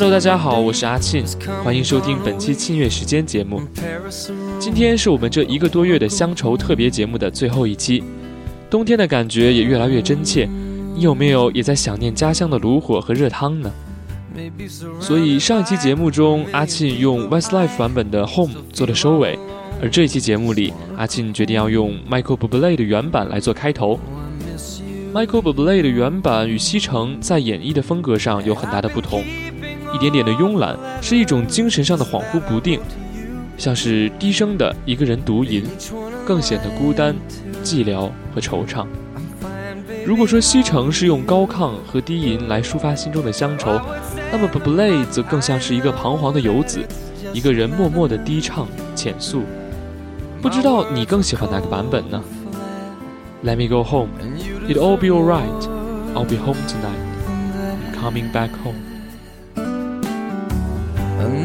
Hello，大家好，我是阿庆，欢迎收听本期庆月时间节目。今天是我们这一个多月的乡愁特别节目的最后一期，冬天的感觉也越来越真切。你有没有也在想念家乡的炉火和热汤呢？所以上一期节目中，阿庆用 Westlife 版本的 Home 做了收尾，而这一期节目里，阿庆决定要用 Michael Bublé 的原版来做开头。Michael Bublé 的原版与西城在演绎的风格上有很大的不同。一点点的慵懒是一种精神上的恍惚不定，像是低声的一个人独吟，更显得孤单、寂寥和惆怅。如果说西城是用高亢和低吟来抒发心中的乡愁，那么 b b l a 则更像是一个彷徨的游子，一个人默默的低唱浅诉。不知道你更喜欢哪个版本呢？Let me go home, it'll all be alright. I'll be home tonight, I'm coming back home.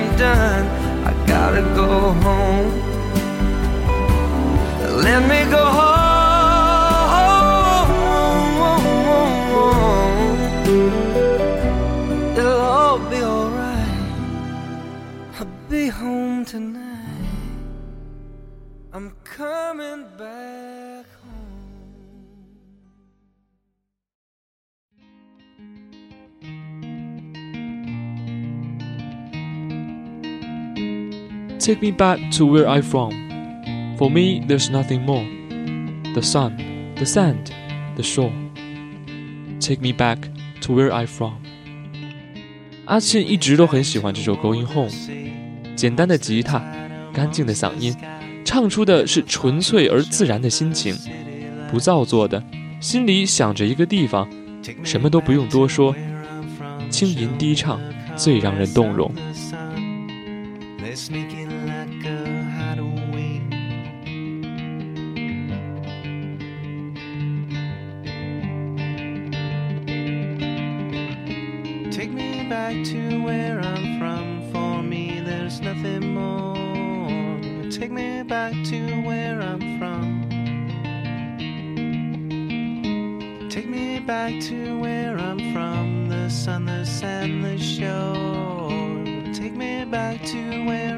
I'm done, Take me back to where I'm from. For me, there's nothing more. The sun, the sand, the shore. Take me back to where I'm from. 阿庆一直都很喜欢这首《Going Home》，简单的吉他，干净的嗓音，唱出的是纯粹而自然的心情，不造作的，心里想着一个地方，什么都不用多说，轻吟低唱，最让人动容。Back to where I'm from. For me, there's nothing more. Take me back to where I'm from. Take me back to where I'm from. The sun, the sand, the shore. Take me back to where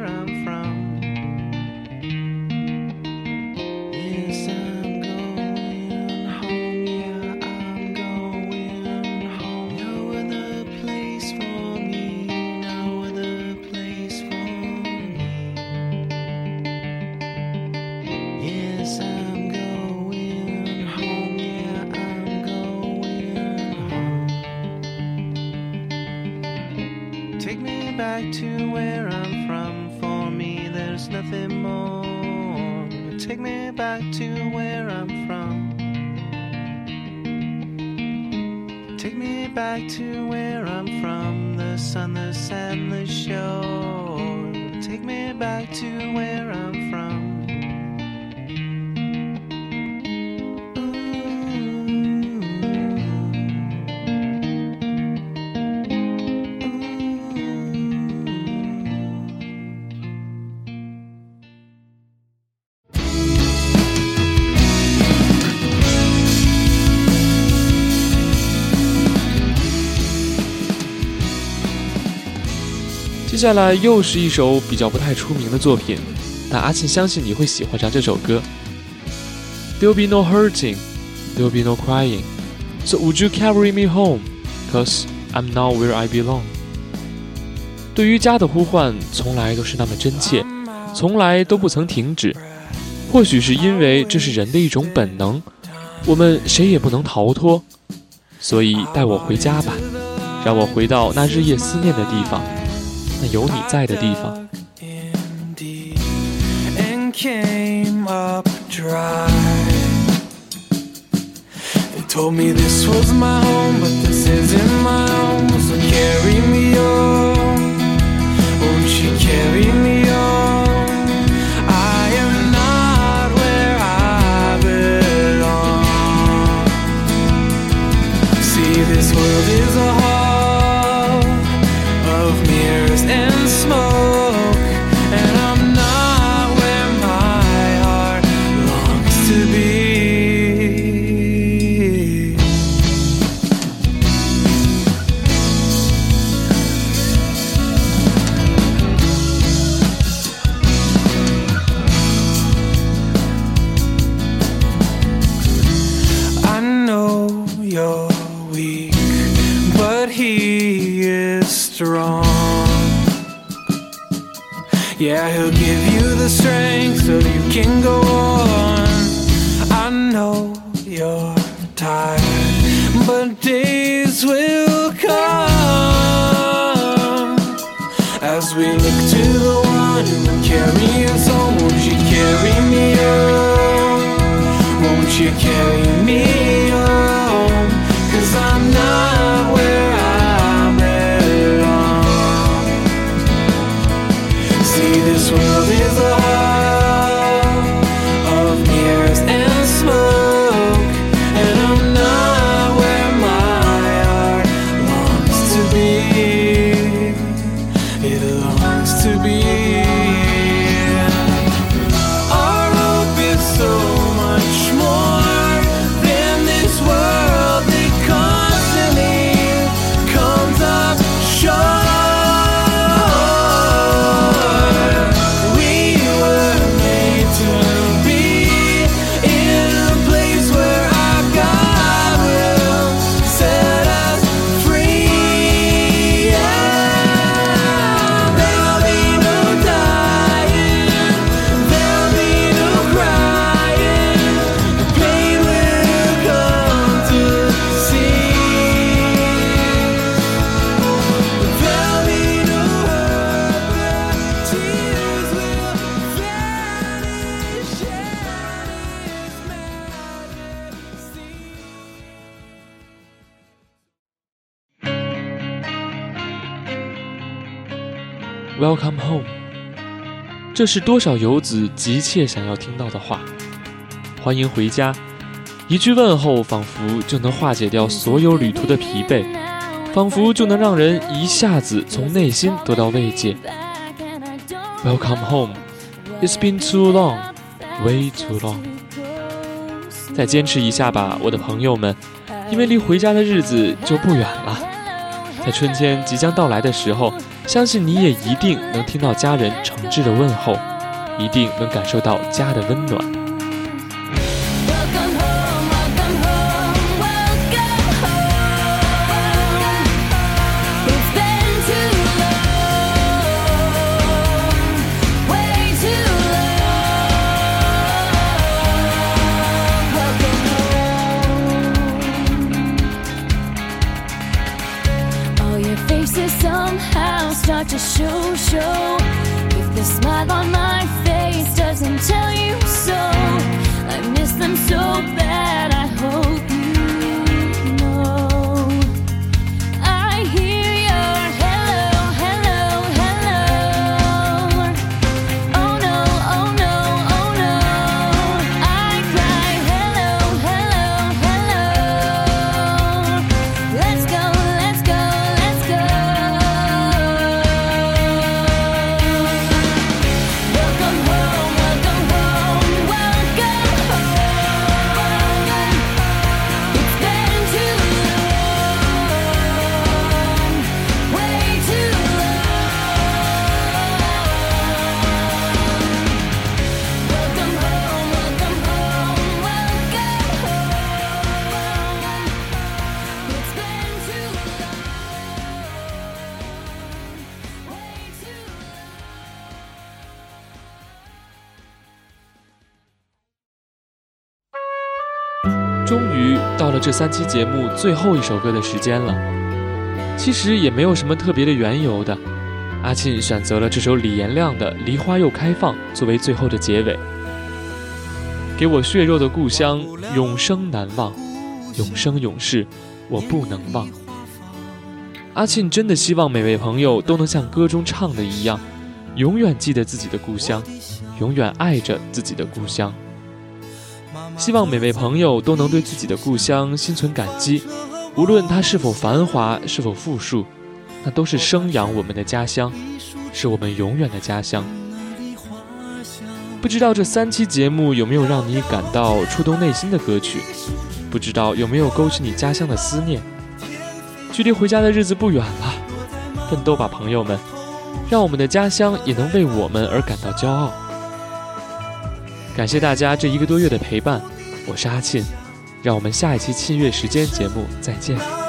to where I'm from. For me, there's nothing more. Take me back to where I'm from. Take me back to where I'm from, the sun, the sand, the shore. Take me back to where I'm 接下来又是一首比较不太出名的作品，但阿庆相信你会喜欢上这首歌。There'll be no hurting, there'll be no crying, so would you carry me home? Cause I'm not where I belong. 对于家的呼唤，从来都是那么真切，从来都不曾停止。或许是因为这是人的一种本能，我们谁也不能逃脱。所以带我回家吧，让我回到那日夜思念的地方。那有你在的地方。 indeed and came up dry. They told me this was my home, but this isn't my home. So carry me on, You're tired, but days will come as we look to the one who carry us home. Won't you carry me home? Won't you carry me Welcome home，这是多少游子急切想要听到的话。欢迎回家，一句问候仿佛就能化解掉所有旅途的疲惫，仿佛就能让人一下子从内心得到慰藉。Welcome home，It's been too long，way too long。再坚持一下吧，我的朋友们，因为离回家的日子就不远了。在春天即将到来的时候，相信你也一定能听到家人诚挚的问候，一定能感受到家的温暖。这三期节目最后一首歌的时间了。其实也没有什么特别的缘由的，阿沁选择了这首李延亮的《梨花又开放》作为最后的结尾。给我血肉的故乡，永生难忘，永生永世，我不能忘。阿沁真的希望每位朋友都能像歌中唱的一样，永远记得自己的故乡，永远爱着自己的故乡。希望每位朋友都能对自己的故乡心存感激，无论它是否繁华，是否富庶，那都是生养我们的家乡，是我们永远的家乡。不知道这三期节目有没有让你感到触动内心的歌曲？不知道有没有勾起你家乡的思念？距离回家的日子不远了，奋斗吧，朋友们，让我们的家乡也能为我们而感到骄傲。感谢大家这一个多月的陪伴，我是阿沁，让我们下一期沁月时间节目再见。